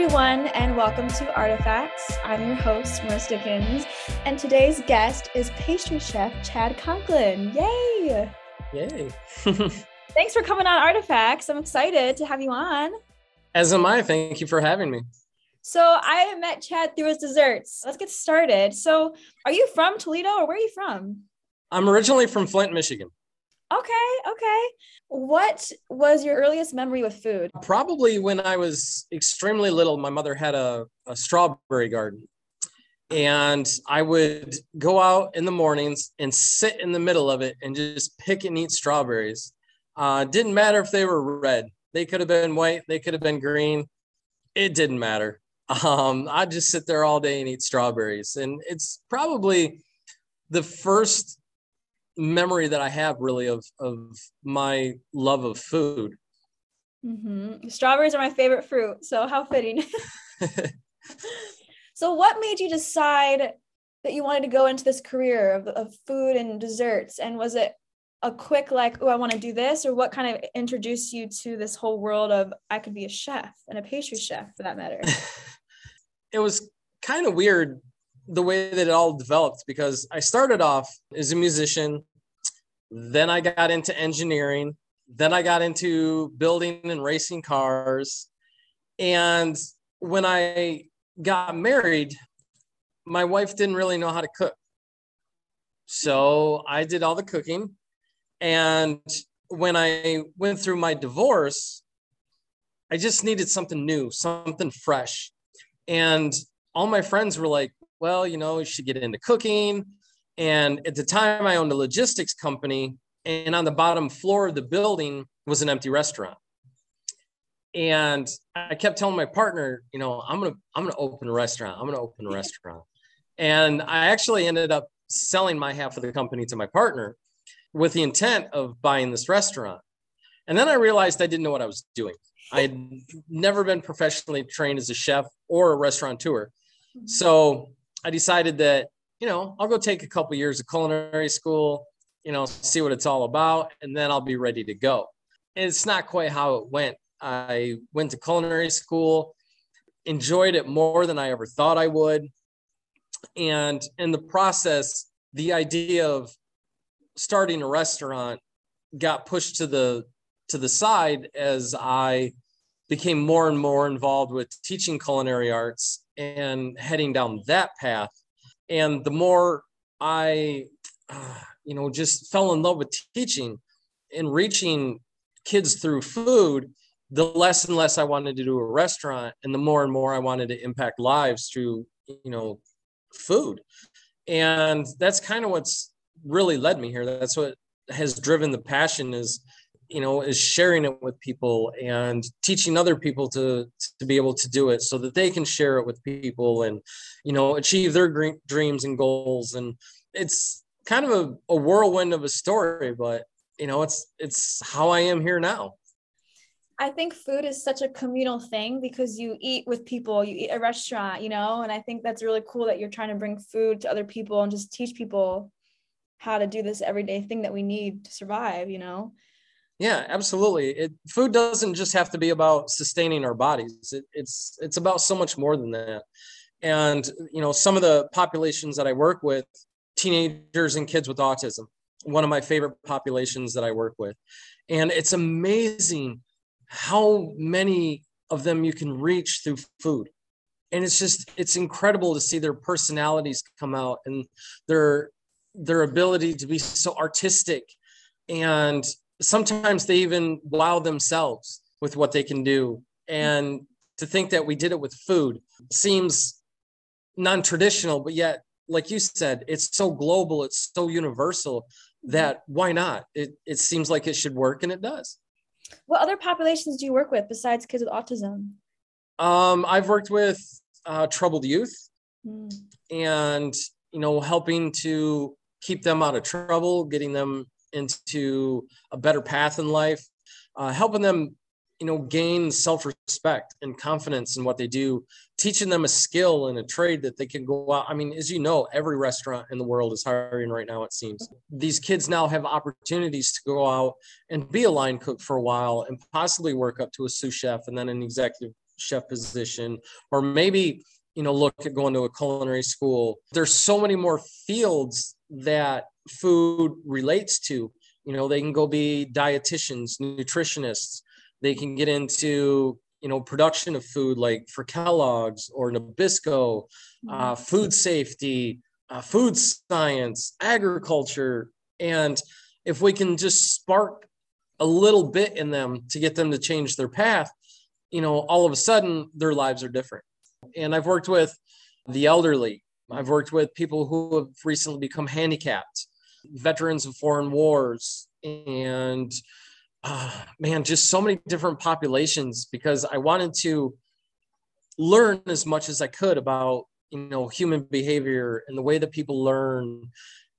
Everyone, and welcome to Artifacts. I'm your host, Marissa Dickens, and today's guest is pastry chef Chad Conklin. Yay! Yay. Thanks for coming on Artifacts. I'm excited to have you on. As am I. Thank you for having me. So, I met Chad through his desserts. Let's get started. So, are you from Toledo or where are you from? I'm originally from Flint, Michigan. Okay, okay. What was your earliest memory with food? Probably when I was extremely little, my mother had a, a strawberry garden. And I would go out in the mornings and sit in the middle of it and just pick and eat strawberries. Uh, didn't matter if they were red, they could have been white, they could have been green. It didn't matter. Um, I'd just sit there all day and eat strawberries. And it's probably the first memory that I have really of of my love of food. Mm-hmm. Strawberries are my favorite fruit, so how fitting. so, what made you decide that you wanted to go into this career of, of food and desserts? And was it a quick like, oh, I want to do this, or what kind of introduced you to this whole world of I could be a chef and a pastry chef for that matter? it was kind of weird the way that it all developed because I started off as a musician, then I got into engineering, then I got into building and racing cars. And when I got married, my wife didn't really know how to cook. So I did all the cooking. And when I went through my divorce, I just needed something new, something fresh. And all my friends were like, well, you know, you should get into cooking. And at the time, I owned a logistics company, and on the bottom floor of the building was an empty restaurant. And I kept telling my partner, you know, I'm gonna I'm gonna open a restaurant. I'm gonna open a restaurant. And I actually ended up selling my half of the company to my partner with the intent of buying this restaurant. And then I realized I didn't know what I was doing. I had never been professionally trained as a chef or a restaurateur. Mm-hmm. So I decided that, you know, I'll go take a couple years of culinary school, you know, see what it's all about, and then I'll be ready to go. And it's not quite how it went. I went to culinary school, enjoyed it more than I ever thought I would. And in the process, the idea of starting a restaurant got pushed to the to the side as I became more and more involved with teaching culinary arts and heading down that path. And the more I, uh, you know, just fell in love with teaching and reaching kids through food, the less and less I wanted to do a restaurant, and the more and more I wanted to impact lives through, you know, food. And that's kind of what's really led me here. That's what has driven the passion is you know is sharing it with people and teaching other people to to be able to do it so that they can share it with people and you know achieve their dreams and goals and it's kind of a, a whirlwind of a story but you know it's it's how i am here now I think food is such a communal thing because you eat with people, you eat a restaurant, you know, and I think that's really cool that you're trying to bring food to other people and just teach people how to do this everyday thing that we need to survive, you know. Yeah, absolutely. It, food doesn't just have to be about sustaining our bodies. It, it's it's about so much more than that. And you know, some of the populations that I work with, teenagers and kids with autism, one of my favorite populations that I work with, and it's amazing how many of them you can reach through food. And it's just it's incredible to see their personalities come out and their their ability to be so artistic and sometimes they even wow themselves with what they can do. And to think that we did it with food seems non traditional, but yet, like you said, it's so global, it's so universal that why not? It, it seems like it should work and it does. What other populations do you work with besides kids with autism? Um, I've worked with uh, troubled youth mm. and, you know, helping to keep them out of trouble, getting them into a better path in life, uh, helping them, you know, gain self-respect and confidence in what they do, teaching them a skill and a trade that they can go out. I mean, as you know, every restaurant in the world is hiring right now, it seems. These kids now have opportunities to go out and be a line cook for a while and possibly work up to a sous chef and then an executive chef position, or maybe you know look at going to a culinary school. There's so many more fields that food relates to. You know, they can go be dietitians, nutritionists. They can get into you know production of food like for Kellogg's or Nabisco, uh, mm-hmm. food safety, uh, food science, agriculture, and if we can just spark a little bit in them to get them to change their path, you know, all of a sudden their lives are different. And I've worked with the elderly. I've worked with people who have recently become handicapped, veterans of foreign wars, and uh, man, just so many different populations because I wanted to learn as much as I could about you know human behavior and the way that people learn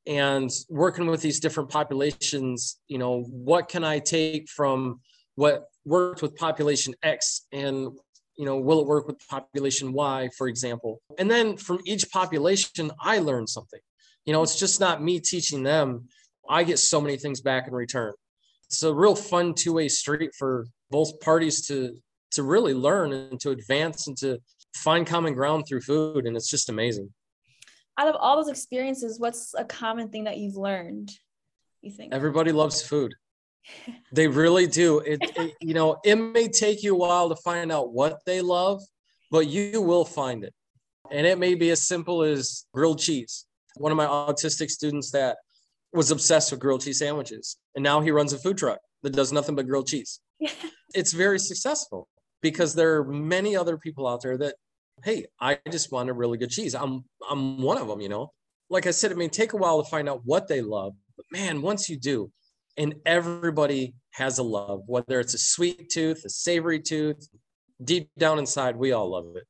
and working with these different populations you know what can i take from what worked with population x and you know will it work with population y for example? And then from each population i learned something you know it's just not me teaching them. I get so many things back in return. It's a real fun two-way street for both parties to to really learn and to advance and to find common ground through food and it's just amazing. Out of all those experiences what's a common thing that you've learned you think? Everybody loves food. They really do. It, it, you know it may take you a while to find out what they love but you will find it. And it may be as simple as grilled cheese one of my autistic students that was obsessed with grilled cheese sandwiches and now he runs a food truck that does nothing but grilled cheese it's very successful because there are many other people out there that, hey, I just want a really good cheese. I'm I'm one of them, you know. Like I said, it may take a while to find out what they love, but man, once you do, and everybody has a love, whether it's a sweet tooth, a savory tooth, deep down inside, we all love it.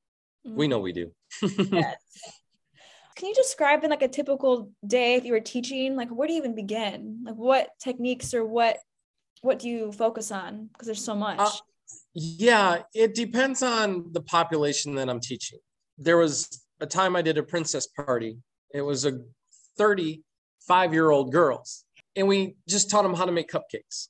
Mm-hmm. We know we do. yes. Can you describe in like a typical day if you were teaching? Like, where do you even begin? Like, what techniques or what what do you focus on? Because there's so much. Uh, yeah, it depends on the population that I'm teaching. There was a time I did a princess party. It was a 35 year old girls, and we just taught them how to make cupcakes.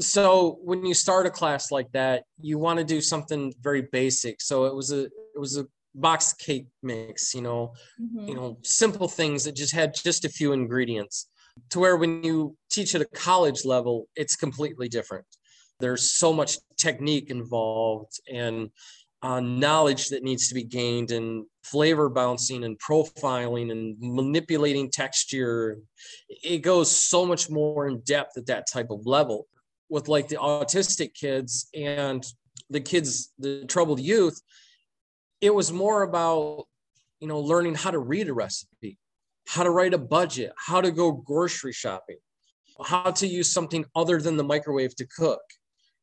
So when you start a class like that, you want to do something very basic. So it was a it was a box cake mix, you know, mm-hmm. you know, simple things that just had just a few ingredients. To where when you teach at a college level, it's completely different there's so much technique involved and uh, knowledge that needs to be gained and flavor bouncing and profiling and manipulating texture it goes so much more in depth at that type of level with like the autistic kids and the kids the troubled youth it was more about you know learning how to read a recipe how to write a budget how to go grocery shopping how to use something other than the microwave to cook.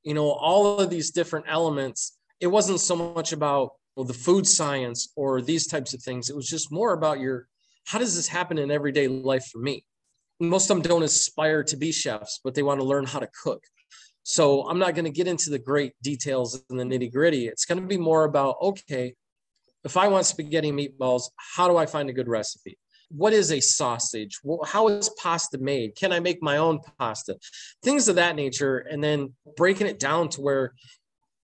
You know all of these different elements it wasn't so much about well, the food science or these types of things. It was just more about your how does this happen in everyday life for me? Most of them don't aspire to be chefs but they want to learn how to cook. So i'm not going to get into the great details and the nitty gritty. It's going to be more about okay if i want spaghetti meatballs how do i find a good recipe? What is a sausage? How is pasta made? Can i make my own pasta? Things of that nature and then breaking it down to where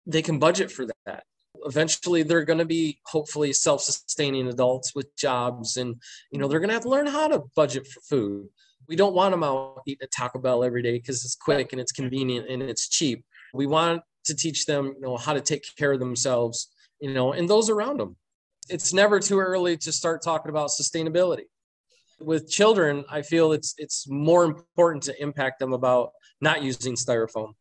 they can budget for that. Eventually they're going to be hopefully self-sustaining adults with jobs and you know they're going to have to learn how to budget for food. We don't want them out eating at taco bell every day because it's quick and it's convenient and it's cheap. We want to teach them you know how to take care of themselves you know and those around them it's never too early to start talking about sustainability with children, I feel it's it's more important to impact them about not using styrofoam.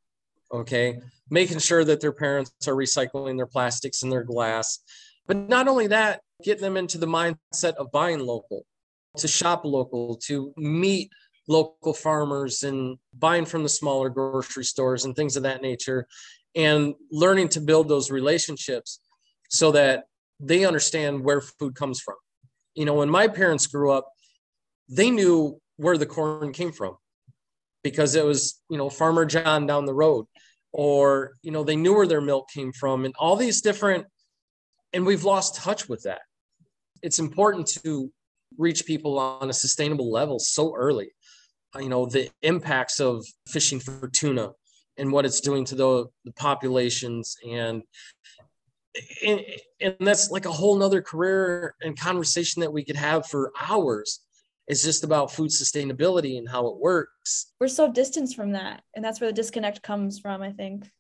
Okay, making sure that their parents are recycling their plastics and their glass, but not only that, getting them into the mindset of buying local, to shop local, to meet local farmers and buying from the smaller grocery stores and things of that nature, and learning to build those relationships so that they understand where food comes from. You know, when my parents grew up, they knew where the corn came from because it was, you know, Farmer John down the road, or, you know, they knew where their milk came from and all these different, and we've lost touch with that. It's important to reach people on a sustainable level so early. Uh, you know, the impacts of fishing for tuna and what it's doing to the, the populations and and, and that's like a whole nother career and conversation that we could have for hours. It's just about food sustainability and how it works. We're so distant from that and that's where the disconnect comes from i think.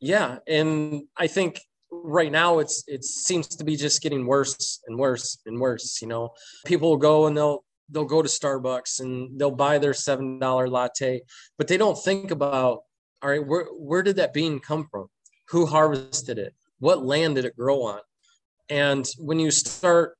Yeah and i think right now it's it seems to be just getting worse and worse and worse you know? People will go and they'll they'll go to starbucks and they'll buy their seven dollar latte but they don't think about all right where where did that bean come from? Who harvested it what land did it grow on and when you start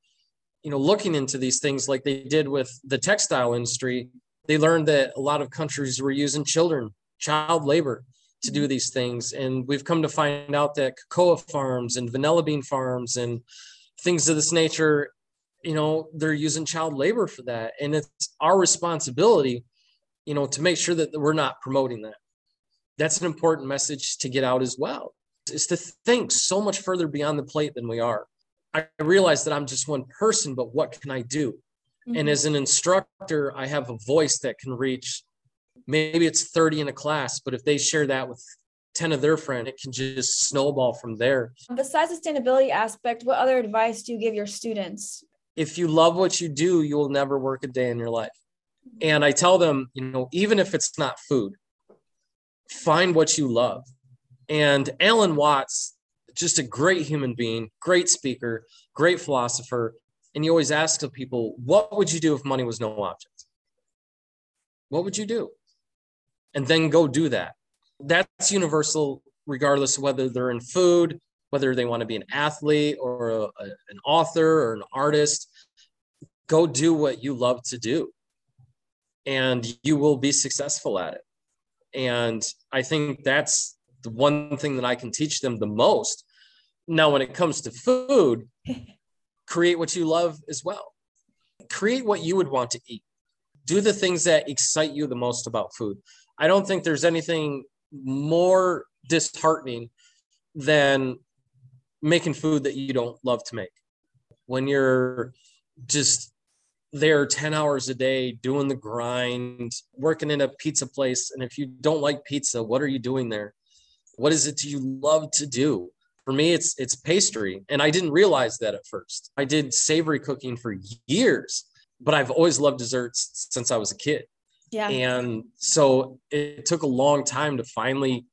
you know looking into these things like they did with the textile industry they learned that a lot of countries were using children child labor to do these things. And we've come to find out that cocoa farms and vanilla bean farms and things of this nature, you know, they're using child labor for that. And it's our responsibility, you know, to make sure that we're not promoting that. That's an important message to get out as well, is to think so much further beyond the plate than we are. I realize that I'm just one person, but what can I do? Mm-hmm. And as an instructor, I have a voice that can reach maybe it's 30 in a class, but if they share that with 10 of their friends, it can just snowball from there. Besides sustainability aspect, what other advice do you give your students? If you love what you do, you will never work a day in your life. And I tell them, you know, even if it's not food, find what you love. And Alan Watts, just a great human being, great speaker, great philosopher. And you always ask of people, what would you do if money was no object? What would you do? and then go do that. That's universal, regardless of whether they're in food, whether they want to be an athlete or a, a, an author or an artist. Go do what you love to do, and you will be successful at it. And I think that's the one thing that I can teach them the most. Now, when it comes to food, create what you love as well. Create what you would want to eat. Do the things that excite you the most about food. I don't think there's anything more disheartening than making food that you don't love to make. When you're just there 10 hours a day doing the grind, working in a pizza place. And if you don't like pizza, what are you doing there? What is it you love to do? For me, it's it's pastry. And I didn't realize that at first. I did savory cooking for years, but I've always loved desserts since I was a kid. Yeah. And so it took a long time to finally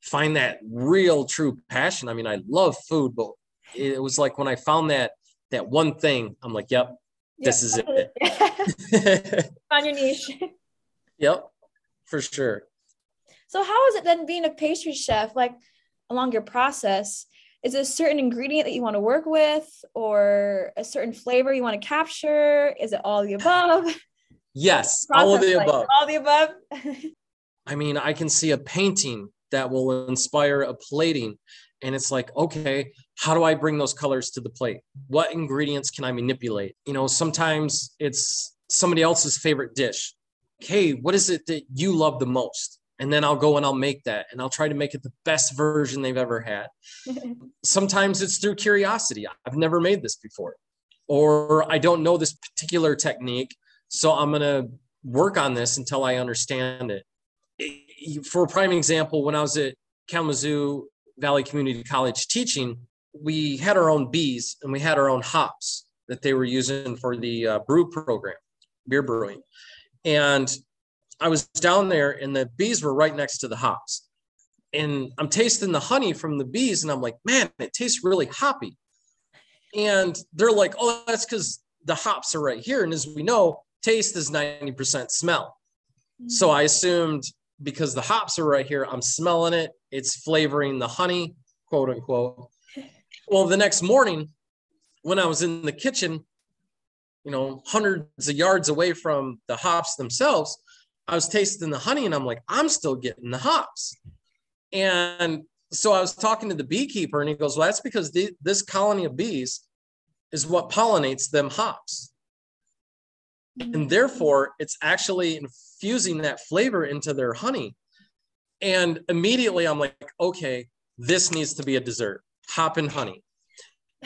find that real true passion. I mean, I love food, but it was like when I found that that one thing, I'm like, yep, yep. this is it. On your niche. Yep, for sure. So how is it then being a pastry chef, like along your process? Is it a certain ingredient that you want to work with or a certain flavor you want to capture? Is it all the above? Yes, all of the like, above. All the above. I mean, I can see a painting that will inspire a plating. And it's like, okay, how do I bring those colors to the plate? What ingredients can I manipulate? You know, sometimes it's somebody else's favorite dish. Hey, what is it that you love the most? And then I'll go and I'll make that and I'll try to make it the best version they've ever had. sometimes it's through curiosity. I've never made this before, or I don't know this particular technique so I'm going to work on this until I understand it. For a prime example, when I was at Kalamazoo Valley Community College teaching, we had our own bees and we had our own hops that they were using for the uh, brew program, beer brewing. And I was down there and the bees were right next to the hops. And I'm tasting the honey from the bees and I'm like, man, it tastes really hoppy. And they're like, oh, that's because the hops are right here. And as we know, taste is 90% smell. So mm-hmm. I assumed because the hops are right here, I'm smelling it, it's flavoring the honey, quote unquote. Well, the next morning, when I was in the kitchen, you know, hundreds of yards away from the hops themselves, I was tasting the honey and I'm like, I'm still getting the hops. And so I was talking to the beekeeper and he goes, Well, that's because the, this colony of bees is what pollinates them hops. And mm. therefore it's actually infusing that flavor into their honey. And immediately i'm like okay this needs to be a dessert hop and honey.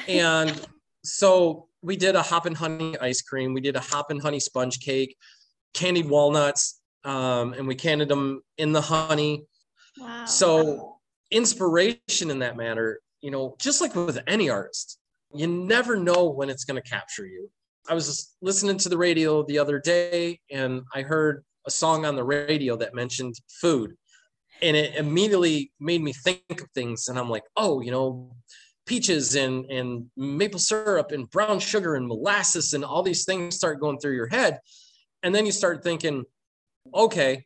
And so we did a hop and honey ice cream. We did a hop and honey sponge cake candied walnuts um, and we candied them in the honey wow. so inspiration in that matter you know, just like with any artist, you never know when it's going to capture you. I was listening to the radio the other day and I heard a song on the radio that mentioned food. And it immediately made me think of things. And I'm like, oh, you know, peaches and, and maple syrup and brown sugar and molasses and all these things start going through your head. And then you start thinking, okay,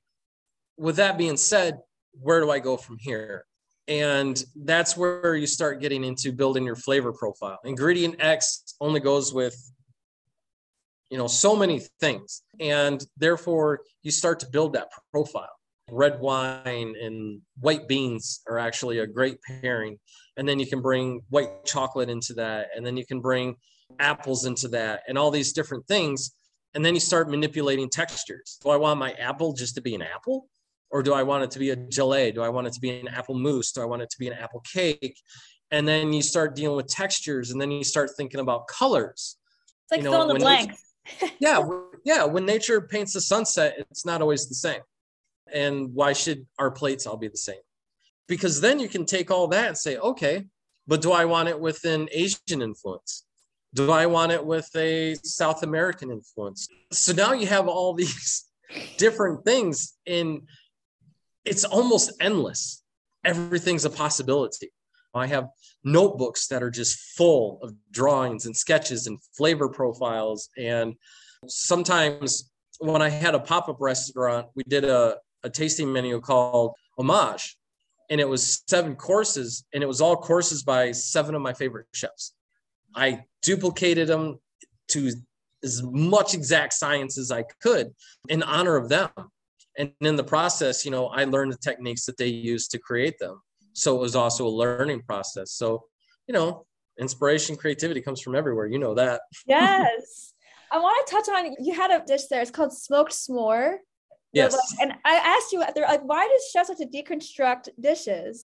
with that being said, where do I go from here? And that's where you start getting into building your flavor profile. Ingredient X only goes with you know so many things. And therefore you start to build that profile. Red wine and white beans are actually a great pairing. And then you can bring white chocolate into that. And then you can bring apples into that and all these different things and then you start manipulating textures do i want my apple just to be an apple or do i want it to be a gelée do i want it to be an apple mousse do i want it to be an apple cake and then you start dealing with textures and then you start thinking about colors it's like you know, fill in the blanks yeah, yeah. When nature paints the sunset, it's not always the same. And why should our plates all be the same? Because then you can take all that and say, okay, but do I want it with an Asian influence? Do I want it with a South American influence? So now you have all these different things, and it's almost endless. Everything's a possibility. I have notebooks that are just full of drawings and sketches and flavor profiles. And sometimes when I had a pop up restaurant, we did a, a tasting menu called Homage. And it was seven courses, and it was all courses by seven of my favorite chefs. I duplicated them to as much exact science as I could in honor of them. And in the process, you know, I learned the techniques that they use to create them. So it was also a learning process. So you know inspiration creativity comes from everywhere. You know that. Yes. I want to touch on you had a dish there. It's called smoked s'more. Yes. and i asked you like why does chefs have to deconstruct dishes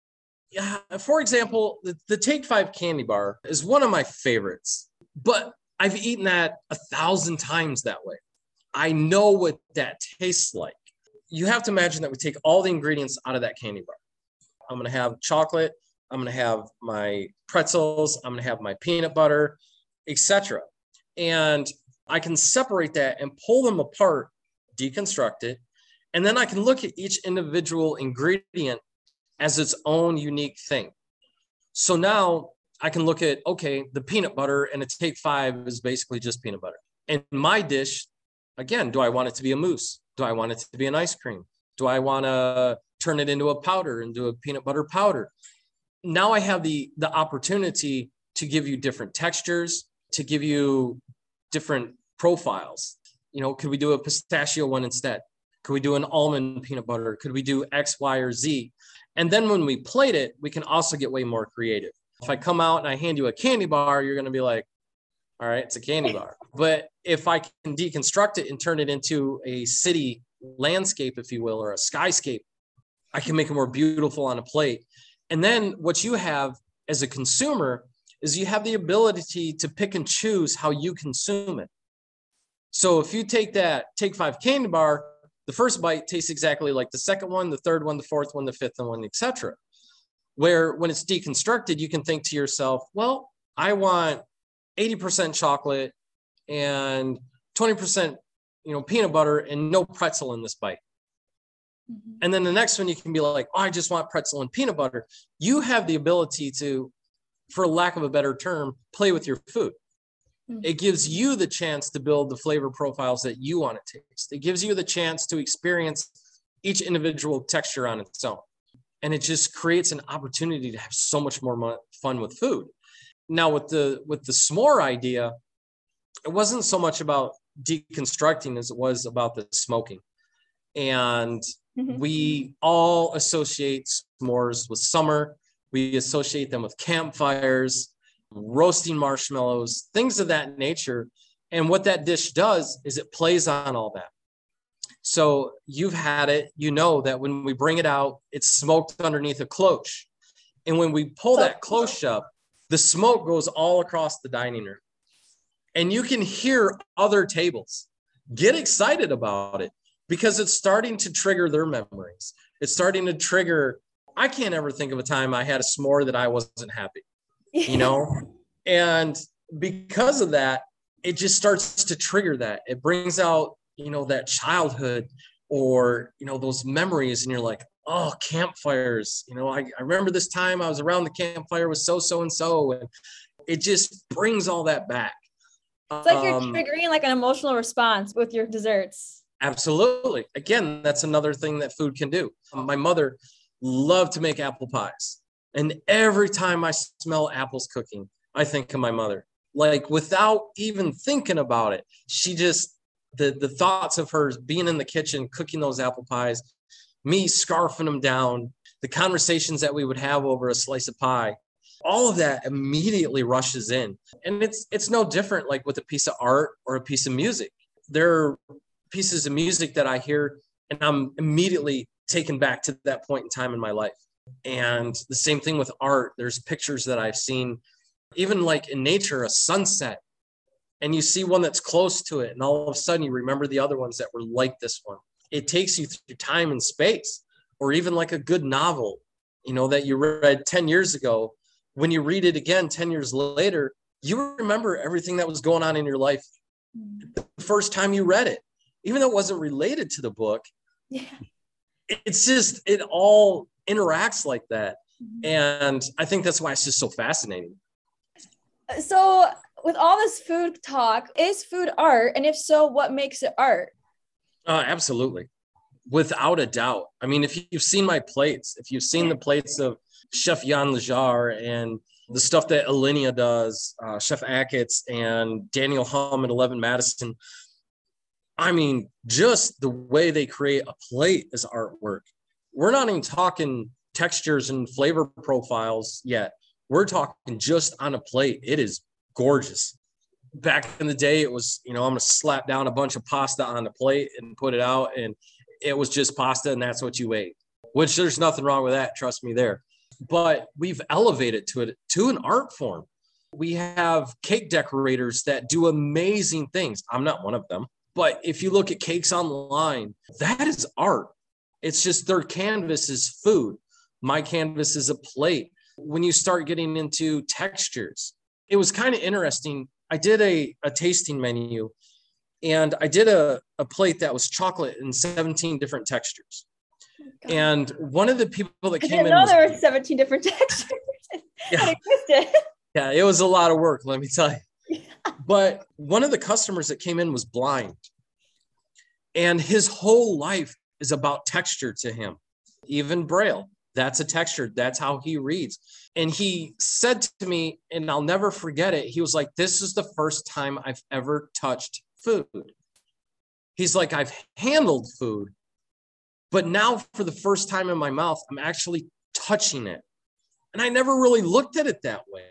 for example the, the take five candy bar is one of my favorites but i've eaten that a thousand times that way i know what that tastes like you have to imagine that we take all the ingredients out of that candy bar I'm going to have chocolate. I'm going to have my pretzels. I'm going to have my peanut butter, etc. And I can separate that and pull them apart, deconstruct it, and then I can look at each individual ingredient as its own unique thing. So now I can look at okay, the peanut butter and a take five is basically just peanut butter. And my dish, again, do I want it to be a mousse? Do I want it to be an ice cream? Do I want to turn it into a powder, into a peanut butter powder? Now I have the the opportunity to give you different textures, to give you different profiles. You know, could we do a pistachio one instead? Could we do an almond peanut butter? Could we do X, Y, or Z? And then when we plate it, we can also get way more creative. If I come out and I hand you a candy bar, you're going to be like, all right, it's a candy bar. But if I can deconstruct it and turn it into a city landscape, if you will, or a skyscape, I can make it more beautiful on a plate. And then what you have as a consumer is you have the ability to pick and choose how you consume it. So if you take that take five candy bar, the first bite tastes exactly like the second one, the third one, the fourth one, the fifth one, etc. Where when it's deconstructed, you can think to yourself, well, I want 80% chocolate and 20% you know, peanut butter and no pretzel in this bite. Mm-hmm. And then the next one, you can be like, oh, I just want pretzel and peanut butter. You have the ability to, for lack of a better term, play with your food. Mm-hmm. It gives you the chance to build the flavor profiles that you want to taste. It gives you the chance to experience each individual texture on its own. And it just creates an opportunity to have so much more fun with food. Now with the with the s'more idea, it wasn't so much about deconstructing as it was about the smoking. And mm-hmm. we all associate s'mores with summer. We associate them with campfires, roasting marshmallows, things of that nature. And what that dish does is it plays on all that. So you've had it, you know that when we bring it out, it's smoked underneath a cloche. And when we pull that cloche up, the smoke goes all across the dining room and you can hear other tables get excited about it because it's starting to trigger their memories. It's starting to trigger. I can't ever think of a time I had a s'more that I wasn't happy. You know? and because of that, it just starts to trigger that. It brings out, you know, that childhood or, you know, those memories. And you're like, oh, campfires. You know, I, I remember this time I was around the campfire with so, so, and so. And it just brings all that back. It's like you're um, triggering like an emotional response with your desserts. Absolutely. Again, that's another thing that food can do. My mother loved to make apple pies. And every time I smell apples cooking, I think of my mother like without even thinking about it. She just the the thoughts of her being in the kitchen cooking those apple pies, me scarfing them down, the conversations that we would have over a slice of pie, all of that immediately rushes in. And it's it's no different like with a piece of art or a piece of music. There are pieces of music that I hear and I'm immediately taken back to that point in time in my life. And the same thing with art. There's pictures that I've seen even like in nature, a sunset, and you see one that's close to it, and all of a sudden you remember the other ones that were like this one. It takes you through time and space, or even like a good novel, you know, that you read 10 years ago. When you read it again 10 years later, you remember everything that was going on in your life the first time you read it, even though it wasn't related to the book. Yeah. It's just, it all interacts like that. Mm-hmm. And I think that's why it's just so fascinating. So, with all this food talk, is food art? And if so, what makes it art? Uh, absolutely. Without a doubt. I mean, if you've seen my plates, if you've seen the plates of Chef Jan Lejar and the stuff that Alinea does, uh, Chef Achatz and Daniel Humm and Eleven Madison, I mean, just the way they create a plate is artwork. We're not even talking textures and flavor profiles yet. We're talking just on a plate. It is gorgeous. Back in the day, it was, you know, I'm going to slap down a bunch of pasta on the plate and put it out. And it was just pasta and that's what you ate, which there's nothing wrong with that. Trust me there. But we've elevated to it to an art form. We have cake decorators that do amazing things. I'm not one of them. But if you look at cakes online, that is art. It's just their canvas is food. My canvas is a plate when you start getting into textures. It was kind of interesting. I did a, a tasting menu and I did a, a plate that was chocolate in 17 different textures. Oh and one of the people that I came in, know was, there were 17 different textures. yeah. yeah, it was a lot of work, let me tell you. But one of the customers that came in was blind, and his whole life is about texture to him, even Braille. That's a texture. That's how he reads. And he said to me, and I'll never forget it. He was like, This is the first time I've ever touched food. He's like, I've handled food, but now for the first time in my mouth, I'm actually touching it. And I never really looked at it that way.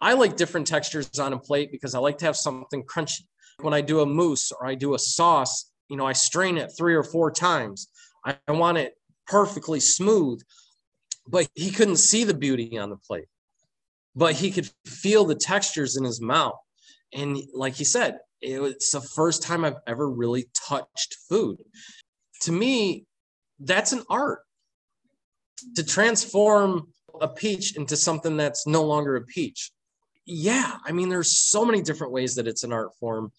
I like different textures on a plate because I like to have something crunchy. When I do a mousse or I do a sauce, you know, I strain it three or four times. I, I want it perfectly smooth but he couldn't see the beauty on the plate. But he could feel the textures in his mouth. And like he said it was the first time i've ever really touched food. To me that's an art. To transform a peach into something that's no longer a peach. Yeah i mean there's so many different ways that it's an art form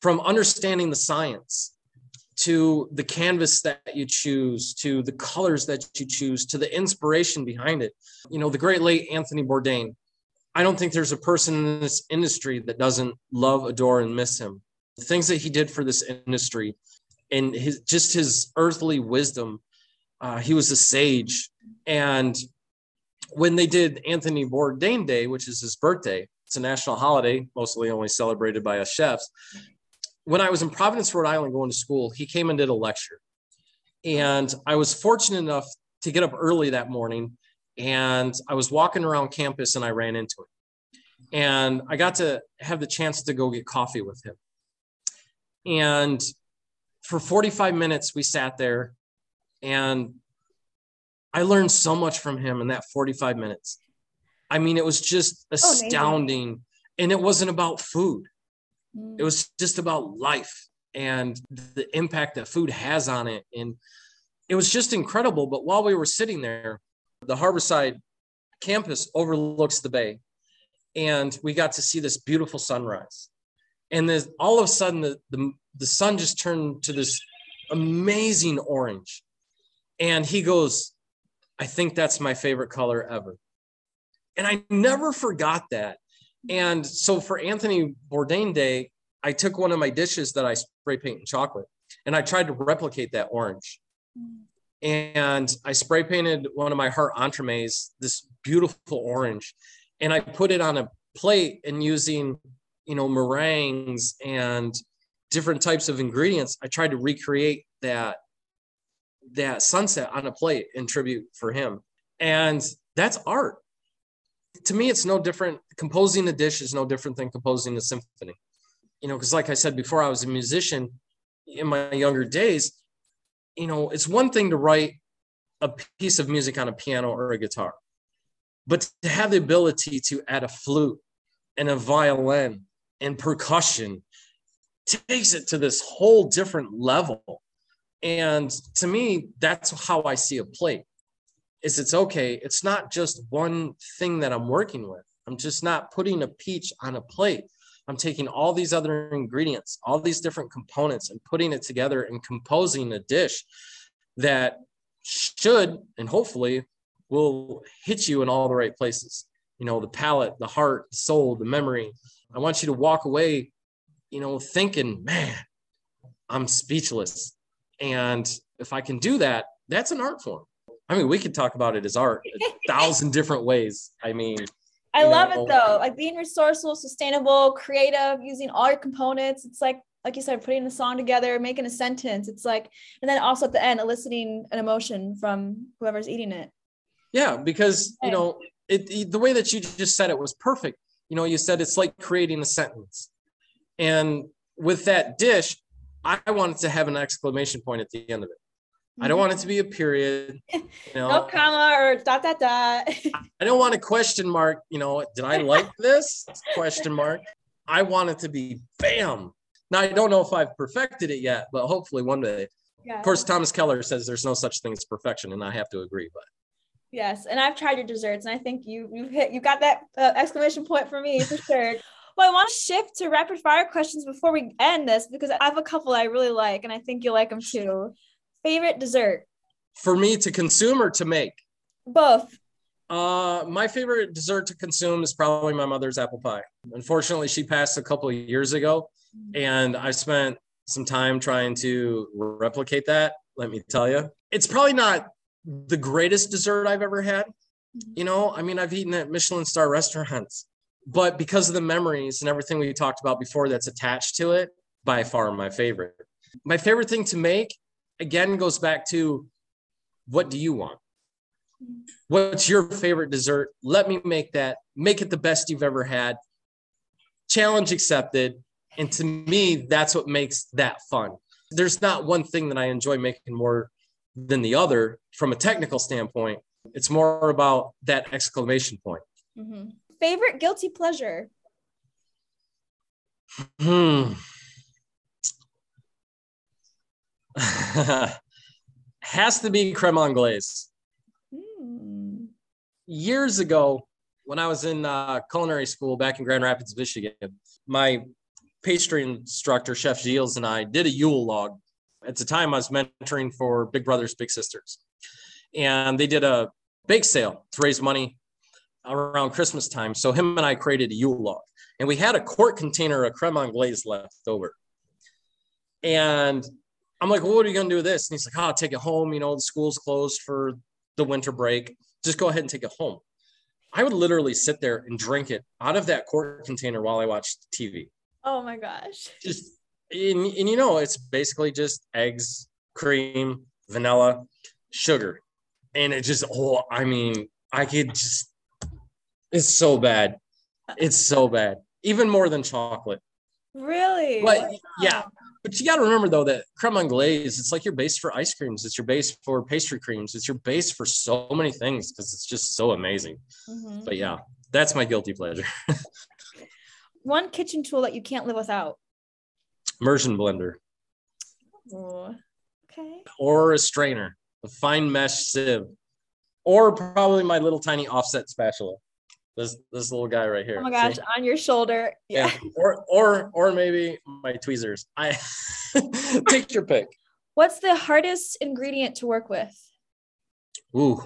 from understanding the science to the canvas that you choose, to the colors that you choose, to the inspiration behind it. You know, the great late Anthony Bourdain. I don't think there's a person in this industry that doesn't love, adore, and miss him. The things that he did for this industry and his just his earthly wisdom. Uh, he was a sage. And when they did Anthony Bourdain Day, which is his birthday, it's a national holiday, mostly only celebrated by us chefs when I was in Providence, Rhode Island, going to school, he came and did a lecture. And I was fortunate enough to get up early that morning. And I was walking around campus and I ran into him. And I got to have the chance to go get coffee with him. And for 45 minutes, we sat there and I learned so much from him in that 45 minutes. I mean, it was just oh, astounding. Oh, and it wasn't about food Mm. it was just about life and the impact that food has on it. And it was just incredible. But while we were sitting there, the Harborside campus overlooks the bay. and we got to see this beautiful sunrise. And then all of a sudden, the, the, the sun just turned to this amazing orange. And he goes, I think that's my favorite color ever. And I never forgot that. And so for Anthony Bourdain Day, I took one of my dishes that I spray paint in chocolate and I tried to replicate that orange. And I spray painted one of my heart entremets, this beautiful orange, and I put it on a plate and using, you know, meringues and different types of ingredients. I tried to recreate that that sunset on a plate in tribute for him. And that's art. To me, it's no different. Composing a dish is no different than composing a symphony. You know, because like I said before, I was a musician in my younger days. You know, it's one thing to write a piece of music on a piano or a guitar, but to have the ability to add a flute and a violin and percussion takes it to this whole different level and to me, that's how I see a plate. Is it's okay. It's not just one thing that I'm working with. I'm just not putting a peach on a plate. I'm taking all these other ingredients, all these different components, and putting it together and composing a dish that should and hopefully will hit you in all the right places. You know, the palate, the heart, the soul, the memory. I want you to walk away, you know, thinking, man, I'm speechless. And if I can do that, that's an art form. I mean, we could talk about it as art a thousand different ways. I mean, I love know, it though. Like being resourceful, sustainable, creative, using all your components. It's like, like you said, putting a song together, making a sentence. It's like, and then also at the end, eliciting an emotion from whoever's eating it. Yeah, because you know, it, it the way that you just said it was perfect. You know, you said it's like creating a sentence, and with that dish, I wanted to have an exclamation point at the end of it. I don't want it to be a period. You know, no comma or dot dot dot. I don't want a question mark. You know, did I like this question mark? I want it to be bam. Now I don't know if I've perfected it yet, but hopefully one day. Yeah. Of course, Thomas Keller says there's no such thing as perfection, and I have to agree. But yes, and I've tried your desserts, and I think you you hit you got that uh, exclamation point for me for sure. Well, I want to shift to rapid fire questions before we end this because I have a couple I really like and I think you'll like them too. Favorite dessert? For me to consume or to make? Both. Uh, my favorite dessert to consume is probably my mother's apple pie. Unfortunately, she passed a couple of years ago, and I spent some time trying to replicate that. Let me tell you, it's probably not the greatest dessert I've ever had. Mm-hmm. You know, I mean, I've eaten at Michelin star restaurants, but because of the memories and everything we talked about before that's attached to it, by far my favorite. My favorite thing to make, again, goes back to what do you want? What's your favorite dessert? Let me make that, make it the best you've ever had. Challenge accepted. And to me, that's what makes that fun. There's not one thing that I enjoy making more than the other from a technical standpoint. It's more about that exclamation point. Mm-hmm favorite guilty pleasure? Hmm. Has to be creme anglaise. Hmm. Years ago, when I was in uh, culinary school back in Grand Rapids, Michigan, my pastry instructor, Chef Gilles, and I did a Yule log. At the time, I was mentoring for Big Brothers Big Sisters, and they did a bake sale to raise money around Christmas time. So him and I created a Yule log, and we had a quart container of creme anglaise left over. And I'm like, well, what are you gonna do with this? And he's like, oh, I'll take it home. You know, the school's closed for the winter break. Just go ahead and take it home. I would literally sit there and drink it out of that quart container while I watched TV. Oh my gosh. Just and, and you know, it's basically just eggs, cream, vanilla, sugar. And it just, oh, I mean, I could just it's so bad. It's so bad. Even more than chocolate. Really? But wow. yeah. But you got to remember though that creme anglaise, it's like your base for ice creams. It's your base for pastry creams. It's your base for so many things because it's just so amazing. Mm-hmm. But yeah, that's my guilty pleasure. One kitchen tool that you can't live without. Immersion blender. Oh, okay. Or a strainer, a fine mesh sieve, or probably my little tiny offset spatula. This this little guy right here. Oh my gosh, on your shoulder. Yeah. Or or or maybe my tweezers. I take your pick. What's the hardest ingredient to work with? Ooh,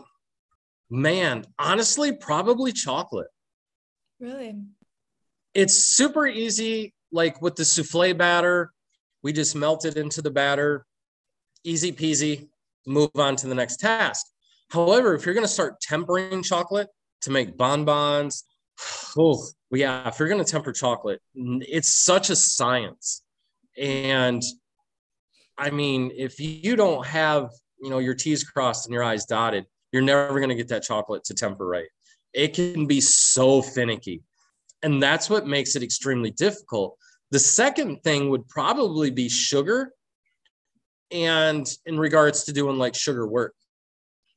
man, honestly, probably chocolate. Really? It's super easy, like with the souffle batter. We just melt it into the batter, easy peasy, move on to the next task. However, if you're going to start tempering chocolate to make bonbons, oh, yeah, if you're going to temper chocolate, it's such a science. And I mean, if you don't have, you know, your T's crossed and your I's dotted, you're never going to get that chocolate to temper right. It can be so finicky. And that's what makes it extremely difficult. The second thing would probably be sugar. And in regards to doing like sugar work,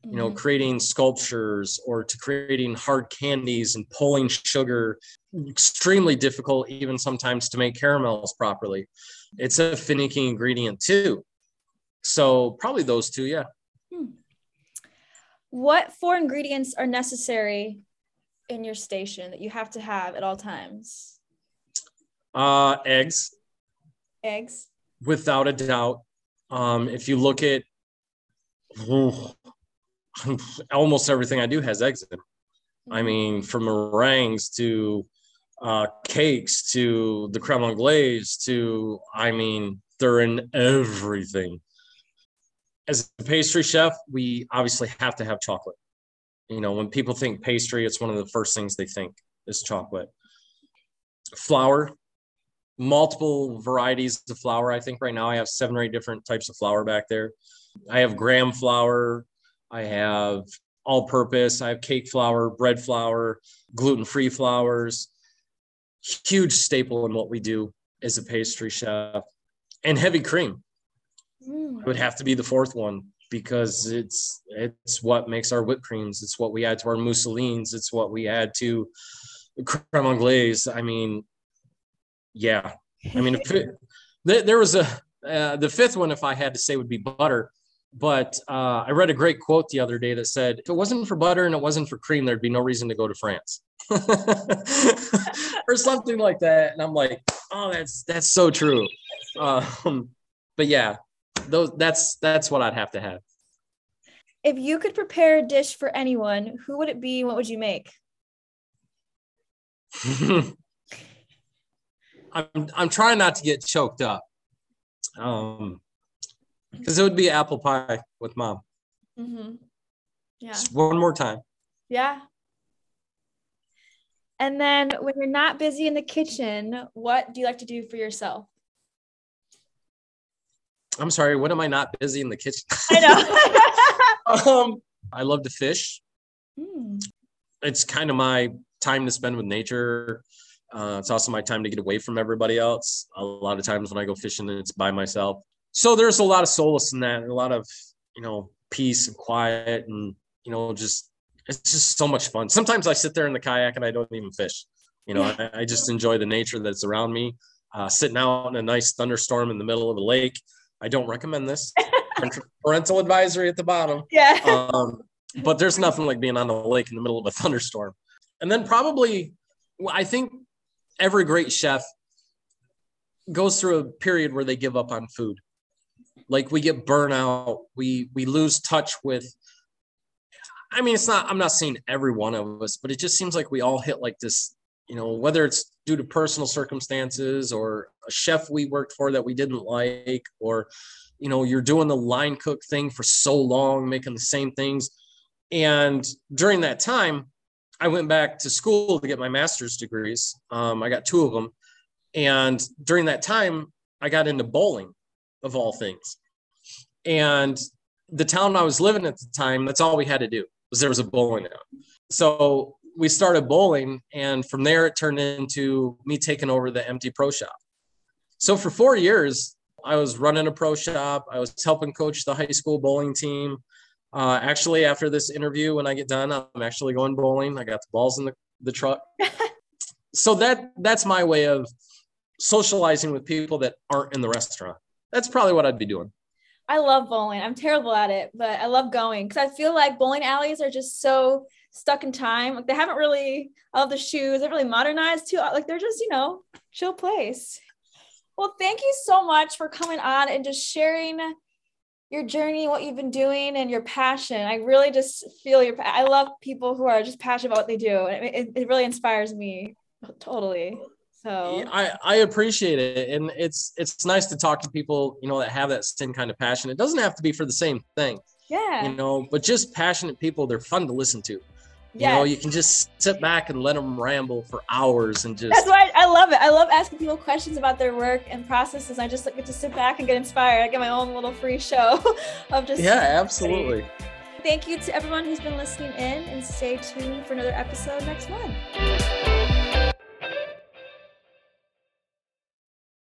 you know, Mhm. creating sculptures or to creating hard candies and pulling sugar, extremely difficult, even sometimes to make caramels properly. It's a finicky ingredient too. So probably those two, yeah. What four ingredients are necessary in your station that you have to have at all times? Uh, eggs, Eggs. without a doubt. Um, if you look at almost everything I do has eggs in. it. I mean, from meringues to uh, cakes to the creme anglaise to, I mean, they're in everything. As a pastry chef, we obviously have to have chocolate. You know, when people think pastry, it's one of the first things they think is chocolate. Flour, multiple varieties of flour. I think right now I have seven or eight different types of flour back there. I have graham flour, I have all purpose, I have cake flour, bread flour, gluten free flours. Huge staple in what we do as a pastry chef. And heavy cream Mm. would have to be the fourth one because it's it's what makes our whipped creams. It's what we add to our mousselines. It's what we add to creme anglaise. I mean, yeah. I mean, if it, there, there was a uh, the fifth one. If I had to say, would be butter. But uh, I read a great quote the other day that said, "If it wasn't for butter and it wasn't for cream, there'd be no reason to go to France." or something like that. And I'm like, oh, that's that's so true. Um, but yeah, those that's that's what I'd have to have. If you could prepare a dish for anyone, who would it be? What would you make? I'm I'm trying not to get choked up. Um, because it would be apple pie with mom. Mm-hmm. Yeah. Just one more time. Yeah. And then when you're not busy in the kitchen, what do you like to do for yourself? I'm sorry. What am I not busy in the kitchen? I know. um, I love to fish. Hmm. It's kind of my time to spend with nature. Uh, it's also my time to get away from everybody else. A lot of times when I go fishing, it's by myself. So there's a lot of solace in that, a lot of you know peace and quiet, and you know just it's just so much fun. Sometimes I sit there in the kayak and I don't even fish. You know, I, I just enjoy the nature that's around me. Uh, sitting out in a nice thunderstorm in the middle of a lake. I don't recommend this. Parental advisory at the bottom Yeah. um, but there's nothing like being on the lake in the middle of a thunderstorm. And then probably, I think every great chef goes through a period where they give up on food. Like we get burnout, we we lose touch with. I mean, it's not. I'm not saying every one of us, but it just seems like we all hit like this. You know, whether it's due to personal circumstances or a chef we worked for that we didn't like, or you know, you're doing the line cook thing for so long, making the same things. And during that time, I went back to school to get my master's degrees. Um, I got two of them. And during that time, I got into bowling, of all things. And the town I was living at the time, that's all we had to do was there was a bowling alley. So we started bowling, and from there it turned into me taking over the empty pro shop. So for four years, I was running a pro shop. I was helping coach the high school bowling team. Uh, actually, after this interview, when I get done, I'm actually going bowling. I got the balls in the, the truck. so that that's my way of socializing with people that aren't in the restaurant. That's probably what I'd be doing. I love bowling. I'm terrible at it, but I love going because I feel like bowling alleys are just so stuck in time. Like they haven't really all the shoes, they really modernized too. Like they're just, you know, chill place. Well, thank you so much for coming on and just sharing your journey, what you've been doing, and your passion. I really just feel your. I love people who are just passionate about what they do. It, it, it really inspires me totally. So I, I appreciate it. And it's it's nice to talk to people, you know, that have that same kind of passion. It doesn't have to be for the same thing. Yeah. You know, but just passionate people, they're fun to listen to. You yes. know, you can just sit back and let them ramble for hours and just. That's why I love it. I love asking people questions about their work and processes. I just get to sit back and get inspired. I get my own little free show of just. Yeah, absolutely. Thank you to everyone who's been listening in and stay tuned for another episode next month.